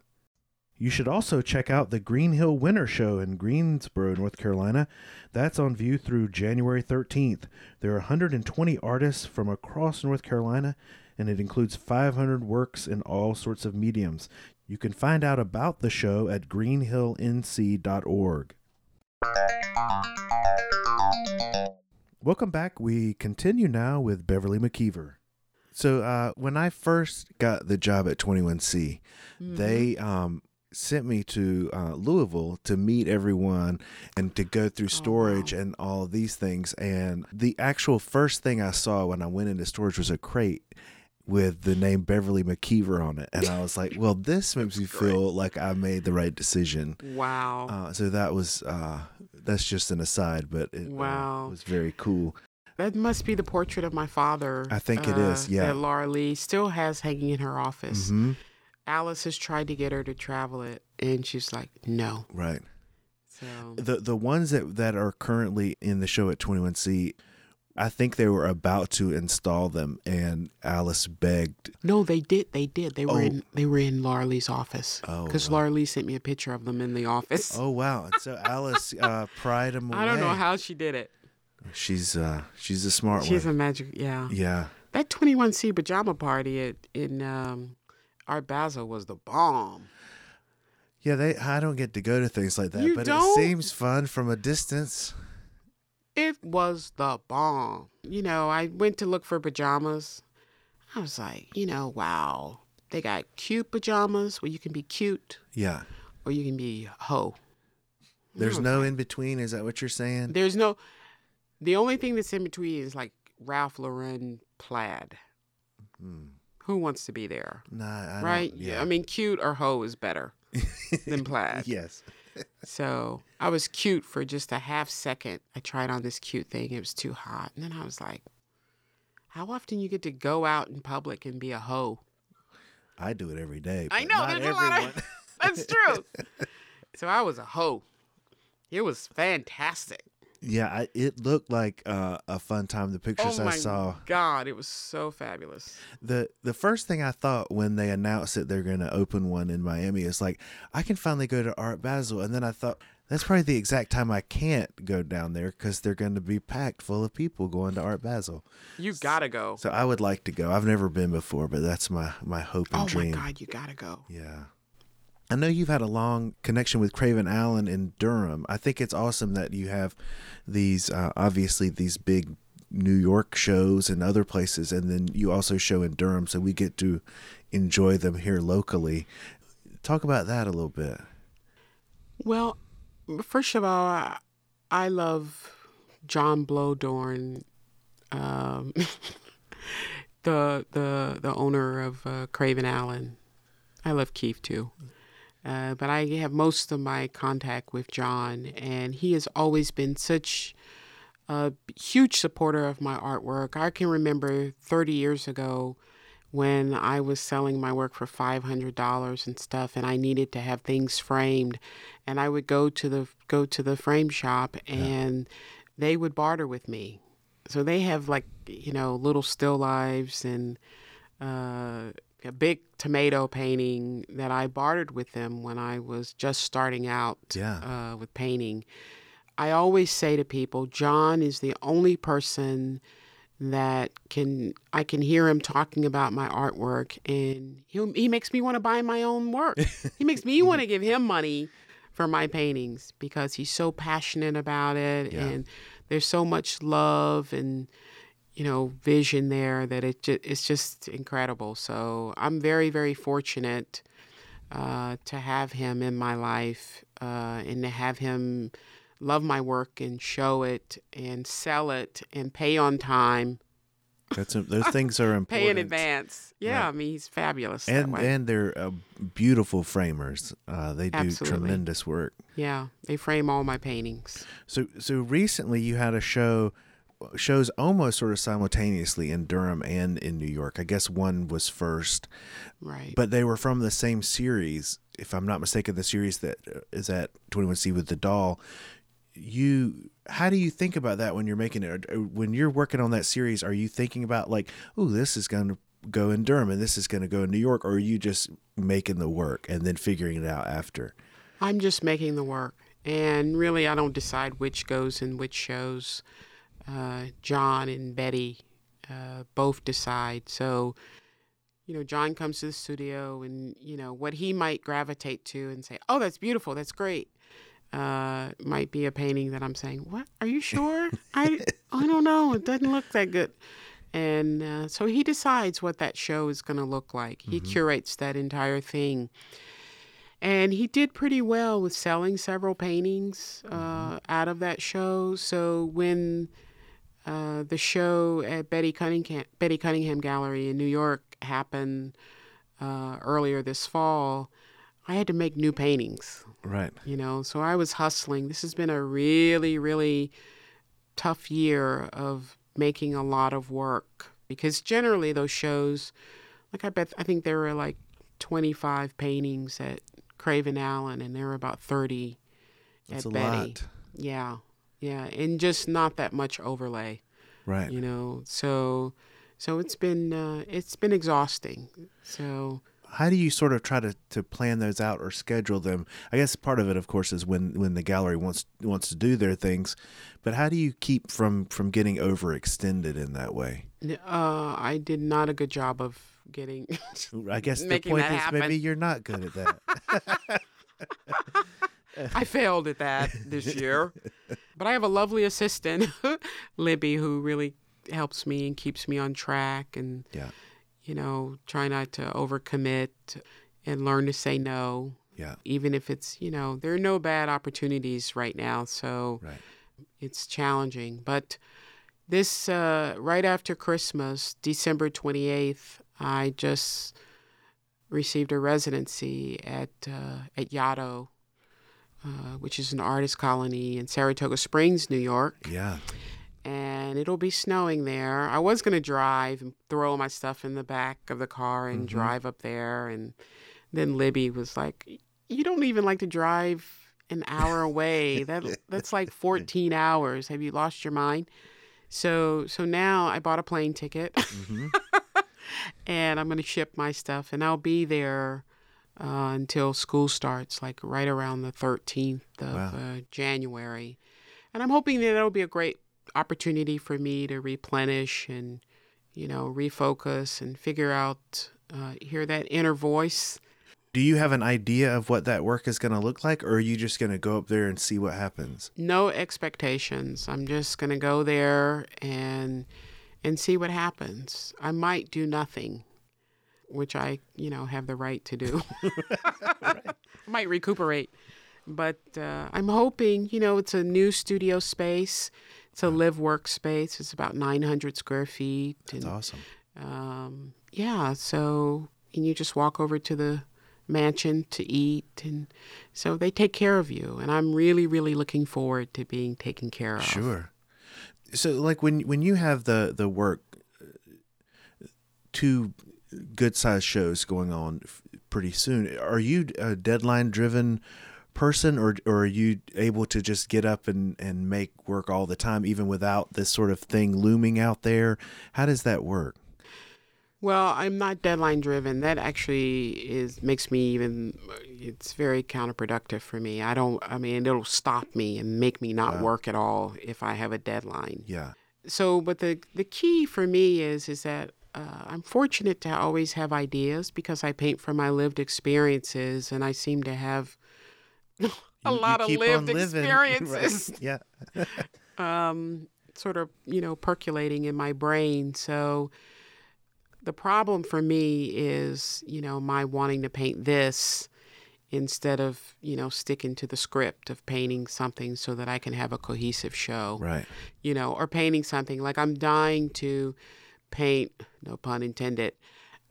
Speaker 1: You should also check out the Green Hill Winter Show in Greensboro, North Carolina. That's on view through January 13th. There are 120 artists from across North Carolina, and it includes 500 works in all sorts of mediums. You can find out about the show at greenhillnc.org. Welcome back. We continue now with Beverly McIver. So, uh, when I first got the job at 21C, they um, sent me to uh, Louisville to meet everyone and to go through storage and all these things. And the actual first thing I saw when I went into storage was a crate with the name Beverly McIver on it. And I was like, well, this makes me feel like I made the right decision.
Speaker 6: Wow.
Speaker 1: Uh, so that was, uh, that's just an aside, but it uh,
Speaker 6: Wow.
Speaker 1: was very cool.
Speaker 6: That must be the portrait of my father.
Speaker 1: I think it is,
Speaker 6: uh,
Speaker 1: yeah.
Speaker 6: That Laura Lee still has hanging in her office.
Speaker 1: hmm
Speaker 6: Alice has tried to get her to travel it, and she's like, no.
Speaker 1: Right.
Speaker 6: So
Speaker 1: The the ones that that are currently in the show at 21C, I think they were about to install them, and Alice begged.
Speaker 6: no, they did. They did. They were
Speaker 1: Oh.
Speaker 6: in. They were in Laura Lee's office.
Speaker 1: Oh,
Speaker 6: because
Speaker 1: wow.
Speaker 6: Laura Lee sent me a picture of them in the office.
Speaker 1: Oh wow! And so Alice uh, pried them away.
Speaker 6: I don't know how she did it.
Speaker 1: She's uh she's a smart one.
Speaker 6: She's a magic. Yeah.
Speaker 1: yeah.
Speaker 6: That 21C pajama party at in um, Art Basel was the bomb.
Speaker 1: Yeah, they. I don't get to go to things like that,
Speaker 6: You
Speaker 1: but
Speaker 6: don't?
Speaker 1: it seems fun from a distance.
Speaker 6: It was the bomb. You know, I went to look for pajamas. I was like, you know, wow. They got cute pajamas where you can be cute
Speaker 1: Yeah.
Speaker 6: or you can be hoe.
Speaker 1: There's no in between. Is that what you're saying?
Speaker 6: There's no. The only thing that's in between is like Ralph Lauren plaid. Hmm. Who wants to be there?
Speaker 1: Nah. I
Speaker 6: right?
Speaker 1: Yeah.
Speaker 6: I mean, cute or hoe is better than plaid.
Speaker 1: yes.
Speaker 6: So I was cute for just a half second. I tried on this cute thing. It was too hot. And then I was like, how often you get to go out in public and be a hoe?
Speaker 1: I do it every day.
Speaker 6: I know,
Speaker 1: not everyone.
Speaker 6: of That's true. so I was a hoe. It was fantastic.
Speaker 1: Yeah, I, it looked like uh, a fun time. The pictures
Speaker 6: oh
Speaker 1: I saw.
Speaker 6: god, it was so fabulous.
Speaker 1: the the first thing I thought when they announced that they're going to open one in Miami is like I can finally go to Art Basel, and then I thought that's probably the exact time I can't go down there because they're going to be packed full of people going to Art Basel.
Speaker 6: You gotta go.
Speaker 1: So I would like to go. I've never been before, but that's my my hope and
Speaker 6: Oh
Speaker 1: dream.
Speaker 6: Oh my god, you gotta go.
Speaker 1: Yeah. I know you've had a long connection with Craven Allen in Durham. I think it's awesome that you have these, uh, obviously, these big New York shows and other places, and then you also show in Durham, so we get to enjoy them here locally. Talk about that a little bit.
Speaker 6: Well, first of all, I, love John Blowdorn, um, the the the owner of uh, Craven Allen. I love Keith too, uh, but I have most of my contact with John, and he has always been such a huge supporter of my artwork. I can remember 30 years ago when I was selling my work for $500 and stuff and I needed to have things framed and I would go to the go to the frame shop and they would barter with me. So they have like, you know, little still lives and uh, a big tomato painting that I bartered with them when I was just starting out
Speaker 1: Yeah.
Speaker 6: uh, with painting. I always say to people, John is the only person that can I can hear him talking about my artwork, and he he makes me want to buy my own work. he makes me want to give him money for my paintings because he's so passionate about it,
Speaker 1: Yeah.
Speaker 6: and there's so much love and you know vision there that it ju- it's just incredible. So I'm very very fortunate uh, to have him in my life uh, and to have him love my work and show it and sell it and pay on time,
Speaker 1: That's a, those things are important.
Speaker 6: pay in advance. Yeah,
Speaker 1: Right.
Speaker 6: I mean he's fabulous.
Speaker 1: And and they're uh, beautiful framers. Uh, they do
Speaker 6: Absolutely.
Speaker 1: tremendous work.
Speaker 6: yeah, they frame all my paintings.
Speaker 1: So so recently you had a show shows almost sort of simultaneously in Durham and in New York. I guess one was first,
Speaker 6: Right.
Speaker 1: but they were from the same series. If I'm not mistaken, the series that uh, at 21C with the doll. You how do you think about that when you're making it? When you're working on that series, are you thinking about like, oh, this is going to go in Durham and this is going to go in New York, or are you just making the work and then figuring it out after?
Speaker 6: I'm just making the work. And really, I don't decide which goes in which shows. Uh, John and Betty uh, both decide. So, you know, John comes to the studio and, you know, what he might gravitate to and say, oh, that's beautiful, that's great, uh, might be a painting that I'm saying, what? Are you sure? I, I don't know. It doesn't look that good. And uh, so he decides what that show is going to look like. He curates that entire thing. And he did pretty well with selling several paintings uh, out of that show. So when uh, the show at Betty Cunningham, Betty Cunningham Gallery in New York happened uh, earlier this fall, I had to make new paintings.
Speaker 1: Right.
Speaker 6: You know, so I was hustling. This has been a really, really tough year of making a lot of work because generally those shows, like I bet, I think there were like 25 paintings at Craven Allen and there were about 30
Speaker 1: That's
Speaker 6: at
Speaker 1: a
Speaker 6: Betty.
Speaker 1: lot.
Speaker 6: Yeah, yeah, and just not that much overlay,
Speaker 1: Right.
Speaker 6: you know. So, so it's been uh, it's been exhausting. So
Speaker 1: how do you sort of try to, to plan those out or schedule them? I guess part of it, of course, is when, when the gallery wants wants to do their things, but how do you keep from from getting overextended in that way?
Speaker 6: uh, I did not a good job of getting.
Speaker 1: I guess the point is
Speaker 6: happen.
Speaker 1: maybe you're not good at that.
Speaker 6: I failed at that this year. But I have a lovely assistant, Libby, who really helps me and keeps me on track and,
Speaker 1: yeah,
Speaker 6: you know, try not to overcommit and learn to say no,
Speaker 1: yeah,
Speaker 6: even if it's, you know, there are no bad opportunities right now. So
Speaker 1: right.
Speaker 6: it's challenging. But this, uh, right after Christmas, December 28th, I just received a residency at, uh, at Yaddo, uh, which is an artist colony in Saratoga Springs, New York.
Speaker 1: Yeah,
Speaker 6: And it'll be snowing there. I was going to drive and throw my stuff in the back of the car and drive up there. And then Libby was like, You don't even like to drive an hour away. That That's like 14 hours. Have you lost your mind? So, so now I bought a plane ticket and I'm going to ship my stuff and I'll be there uh, until school starts, like right around the 13th of
Speaker 1: Wow.
Speaker 6: uh, January. And I'm hoping that that'll be a great opportunity for me to replenish and, you know, refocus and figure out, uh, hear that inner voice.
Speaker 1: Do you have an idea of what that work is going to look like, or are you just going to go up there and see what happens?
Speaker 6: No expectations. I'm just going to go there and and see what happens. I might do nothing, which I, you know, have the right to do. I might recuperate. But uh, I'm hoping, you know, it's a new studio space. It's a live work space. It's about 900 square feet.
Speaker 1: That's
Speaker 6: and,
Speaker 1: awesome.
Speaker 6: um, yeah, so and you just walk over to the mansion to eat, and so they take care of you, and I'm really, really looking forward to being taken care of.
Speaker 1: Sure. So, like when when you have the the work, uh, two good sized shows going on f- pretty soon, are you a deadline driven person, or or are you able to just get up and and make work all the time, even without this sort of thing looming out there? How does that work?
Speaker 6: Well, I'm not deadline driven. That actually is makes me even. It's very counterproductive for me. I don't. I mean, it'll stop me and make me not
Speaker 1: Wow.
Speaker 6: work at all if I have a deadline.
Speaker 1: Yeah.
Speaker 6: So, but the the key for me is is that uh, I'm fortunate to always have ideas because I paint from my lived experiences, and I seem to have a
Speaker 1: You- you
Speaker 6: lot of lived
Speaker 1: living, right?
Speaker 6: experiences
Speaker 1: Yeah.
Speaker 6: um, sort of, you know, percolating in my brain. So the problem for me is, you know, my wanting to paint this instead of, you know, sticking to the script of painting something so that I can have a cohesive show,
Speaker 1: Right.
Speaker 6: you know, or painting something like I'm dying to paint, no pun intended,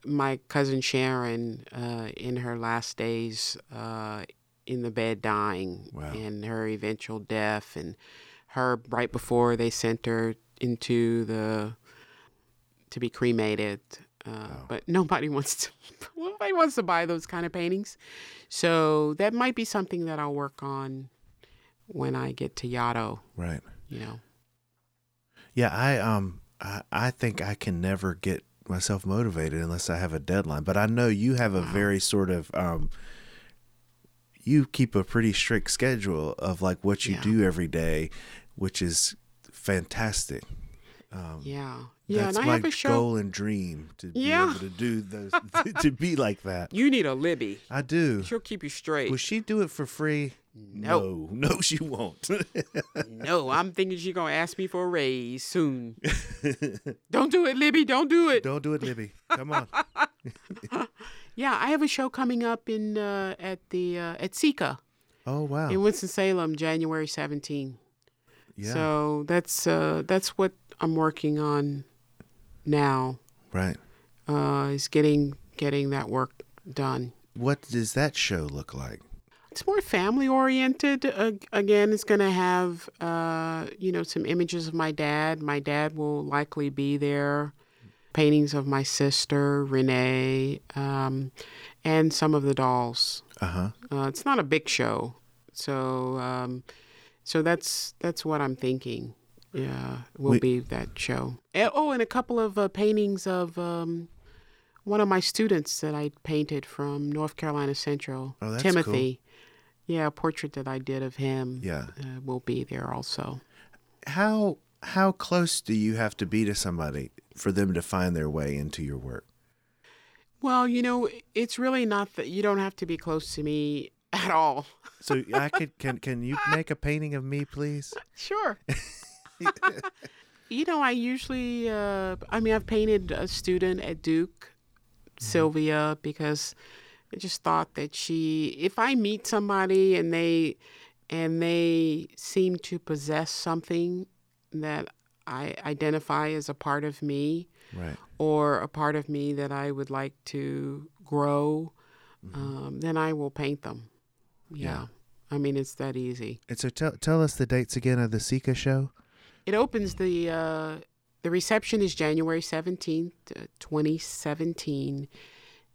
Speaker 6: my cousin Sharon uh, in her last days uh, in the bed dying
Speaker 1: Wow.
Speaker 6: and her eventual death and her right before they sent her into the to be cremated. Uh, But nobody wants to nobody wants to buy those kind of paintings. So that might be something that I'll work on when I get to Yaddo,
Speaker 1: Right.
Speaker 6: you know.
Speaker 1: Yeah, I um I, I think I can never get myself motivated unless I have a deadline. But I know you have a very sort of um you keep a pretty strict schedule of like what you
Speaker 6: Yeah.
Speaker 1: do every day, which is fantastic. Um,
Speaker 6: Yeah. Yeah,
Speaker 1: that's
Speaker 6: and I
Speaker 1: my
Speaker 6: have a show.
Speaker 1: goal and dream to be
Speaker 6: Yeah.
Speaker 1: able to do those to be like that.
Speaker 6: You need a Libby.
Speaker 1: I do.
Speaker 6: She'll keep you straight.
Speaker 1: Will she do it for free?
Speaker 6: No.
Speaker 1: no, no she won't.
Speaker 6: no, I'm thinking she's gonna ask me for a raise soon. don't do it, Libby. Don't do it.
Speaker 1: Don't do it, Libby. Come on.
Speaker 6: Yeah, I have a show coming up in uh, at the uh, at SECCA
Speaker 1: Oh wow.
Speaker 6: in Winston Salem, January 17.
Speaker 1: yeah.
Speaker 6: So that's uh, that's what I'm working on now.
Speaker 1: right.
Speaker 6: Uh, is getting getting that work done.
Speaker 1: What does that show look like?
Speaker 6: It's more family oriented. Uh, again, it's going to have uh, you know some images of my dad. My dad will likely be there. Paintings of my sister Renee, um, and some of the dolls.
Speaker 1: Uh huh.
Speaker 6: Uh, it's not a big show, so um, so that's that's what I'm thinking. Yeah, will be that show. Eh, Oh, and a couple of uh, paintings of um, one of my students that I painted from North Carolina Central,
Speaker 1: Oh, that's
Speaker 6: Timothy. Yeah, a portrait that I did of him.
Speaker 1: Yeah.
Speaker 6: uh, will be there also.
Speaker 1: How how close do you have to be to somebody for them to find their way into your work?
Speaker 6: Well, you know, it's really not that you don't have to be close to me at all.
Speaker 1: So I could can can you make a painting of me, please?
Speaker 6: Sure. you know, I usually, uh, I mean, I've painted a student at Duke, Sylvia, because I just thought that she, if I meet somebody and they, and they seem to possess something that I identify as a part of me,
Speaker 1: Right.
Speaker 6: or a part of me that I would like to grow, um, then I will paint them. Yeah.
Speaker 1: Yeah.
Speaker 6: I mean, it's that easy.
Speaker 1: And so tell tell us the dates again of the SECCA show.
Speaker 6: It opens the uh, the reception is January seventeenth, uh, twenty seventeen,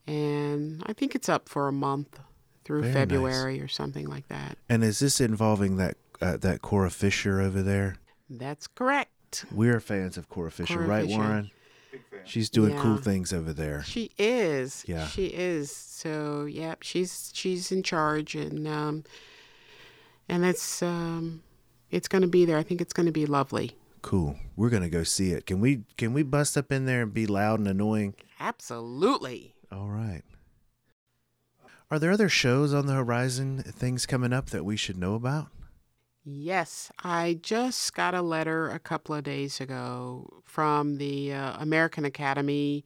Speaker 6: and I think it's up for a month through
Speaker 1: Very nice.
Speaker 6: February or something like that.
Speaker 1: And is this involving that uh, that Cora Fisher over there?
Speaker 6: That's correct.
Speaker 1: We're fans of Cora Fisher,
Speaker 6: Cora
Speaker 1: right,
Speaker 6: Fisher.
Speaker 1: Warren? She's doing cool things over there.
Speaker 6: She is.
Speaker 1: Yeah.
Speaker 6: She is. So yeah, she's she's in charge, and um, and it's um, it's going to be there. I think it's going to be lovely.
Speaker 1: Cool. We're gonna go see it. Can we can we bust up in there and be loud and annoying?
Speaker 6: Absolutely.
Speaker 1: All right. Are there other shows on the horizon, things coming up that we should know about?
Speaker 6: Yes, I just got a letter a couple of days ago from the uh, American Academy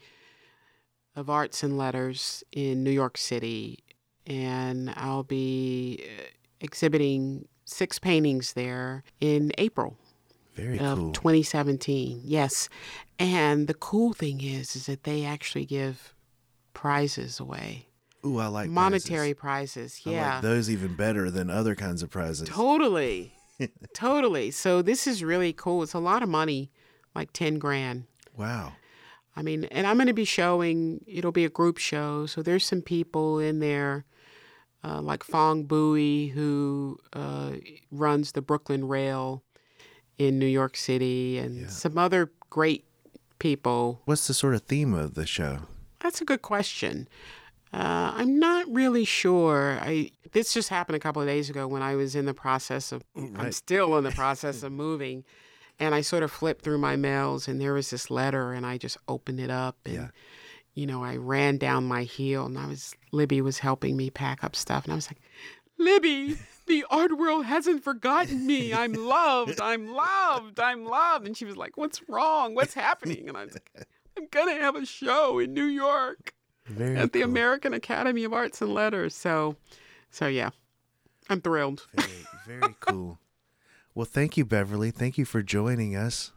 Speaker 6: of Arts and Letters in New York City, and I'll be uh, exhibiting six paintings there in April
Speaker 1: Very
Speaker 6: of
Speaker 1: cool.
Speaker 6: 2017. Yes, and the cool thing is, is that they actually give prizes away,
Speaker 1: Ooh, I like
Speaker 6: monetary
Speaker 1: prizes.
Speaker 6: prizes.
Speaker 1: I
Speaker 6: Yeah,
Speaker 1: like those even better than other kinds of prizes.
Speaker 6: Totally. totally. So this is really cool. It's a lot of money, like 10 grand.
Speaker 1: Wow.
Speaker 6: I mean, and I'm going to be showing, it'll be a group show. So there's some people in there, uh, like Phong Bui, who uh, runs the Brooklyn Rail in New York City, and
Speaker 1: Yeah.
Speaker 6: some other great people.
Speaker 1: What's the sort of theme of the show?
Speaker 6: That's a good question. Uh, I'm not really sure. I this just happened a couple of days ago when I was in the process of. I'm still in the process of moving, and I sort of flipped through my mails, and there was this letter, and I just opened it up, and
Speaker 1: Yeah.
Speaker 6: you know, I ran down my heel, and I was Libby was helping me pack up stuff, and I was like, Libby, the art world hasn't forgotten me. I'm loved. I'm loved. I'm loved. And she was like, What's wrong? What's happening? And I was like, I'm gonna have a show in New York
Speaker 1: Very
Speaker 6: at the
Speaker 1: cool.
Speaker 6: American Academy of Arts and Letters. So, so yeah, I'm thrilled.
Speaker 1: Very, very cool. Well, thank you, Beverly. Thank you for joining us.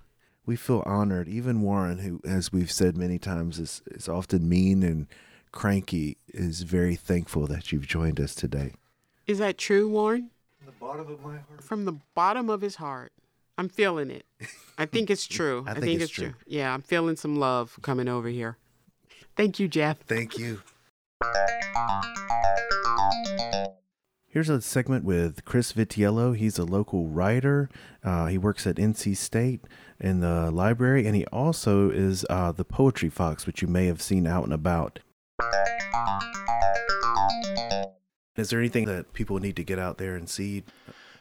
Speaker 1: We feel honored. Even Warren, who, as we've said many times, is, is often mean and cranky, is very thankful that you've joined us today.
Speaker 6: Is that true, Warren?
Speaker 7: From the bottom of my heart.
Speaker 6: From the bottom of his heart, I'm feeling it. I think it's true.
Speaker 1: I think it's true.
Speaker 6: Yeah, I'm feeling some love coming over here. Thank you, Jeff.
Speaker 1: Thank you. Here's a segment with Chris Vitiello. He's a local writer. Uh, he works at NC State in the library, and he also is uh, the Poetry Fox, which you may have seen out and about. Is there anything that people need to get out there and see?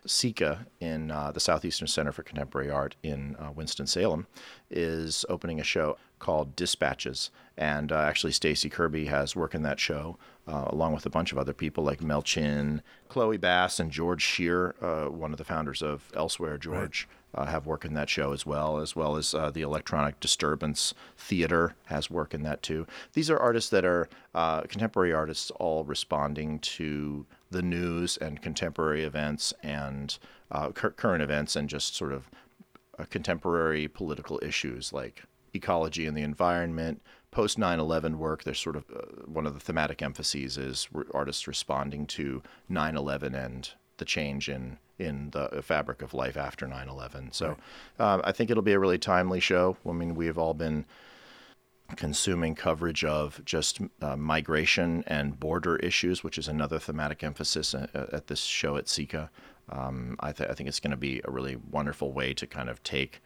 Speaker 9: SECCA in uh, the Southeastern Center for Contemporary Art in uh, Winston-Salem is opening a show called Dispatches. And uh, actually, Stacy Kirby has work in that show, uh, along with a bunch of other people like Mel Chin, Chloe Bass, and George Scheer, uh, one of the founders of Elsewhere, George. Uh, have work in that show as well, as well as uh, the Electronic Disturbance Theater has work in that too. These are artists that are uh, contemporary artists, all responding to the news and contemporary events and uh, cur- current events and just sort of uh, contemporary political issues like ecology and the environment. Post 9 11 work, there's sort of uh, one of the thematic emphases is re- artists responding to 9 11 and the change in, in the fabric of life after 9 11. So uh, I think it'll be a really timely show. I mean, we've all been consuming coverage of just uh, migration and border issues, which is another thematic emphasis at, at this show at SECCA. Um, I, th- I think it's going to be a really wonderful way to kind of take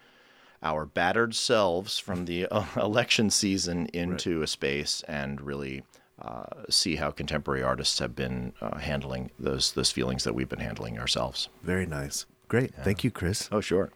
Speaker 9: our battered selves from the uh, election season into a space and really uh, see how contemporary artists have been uh, handling those those feelings that we've been handling ourselves.
Speaker 1: Very nice. Great. Thank you, Chris.
Speaker 9: Oh, sure.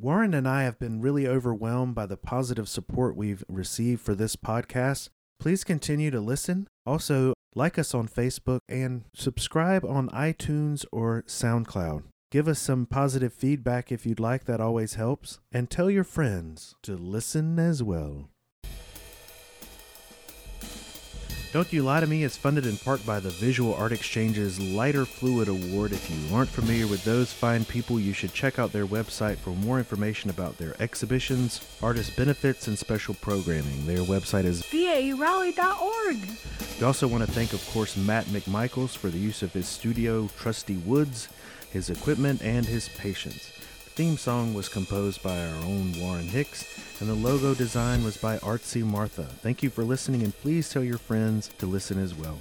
Speaker 1: Warren and I have been really overwhelmed by the positive support we've received for this podcast. Please continue to listen. Also, like us on Facebook and subscribe on iTunes or SoundCloud. Give us some positive feedback if you'd like, that always helps. And tell your friends to listen as well. Don't You Lie to Me is funded in part by the Visual Art Exchange's Lighter Fluid Award. If you aren't familiar with those fine people, you should check out their website for more information about their exhibitions, artist benefits, and special programming. Their website is
Speaker 8: VARaleigh.org.
Speaker 1: we also want to thank, of course, Matt McMichaels for the use of his studio, Trusty Woods, his equipment, and his patience. The theme song was composed by our own Warren Hicks, and the logo design was by Artsy Martha. Thank you for listening, and please tell your friends to listen as well.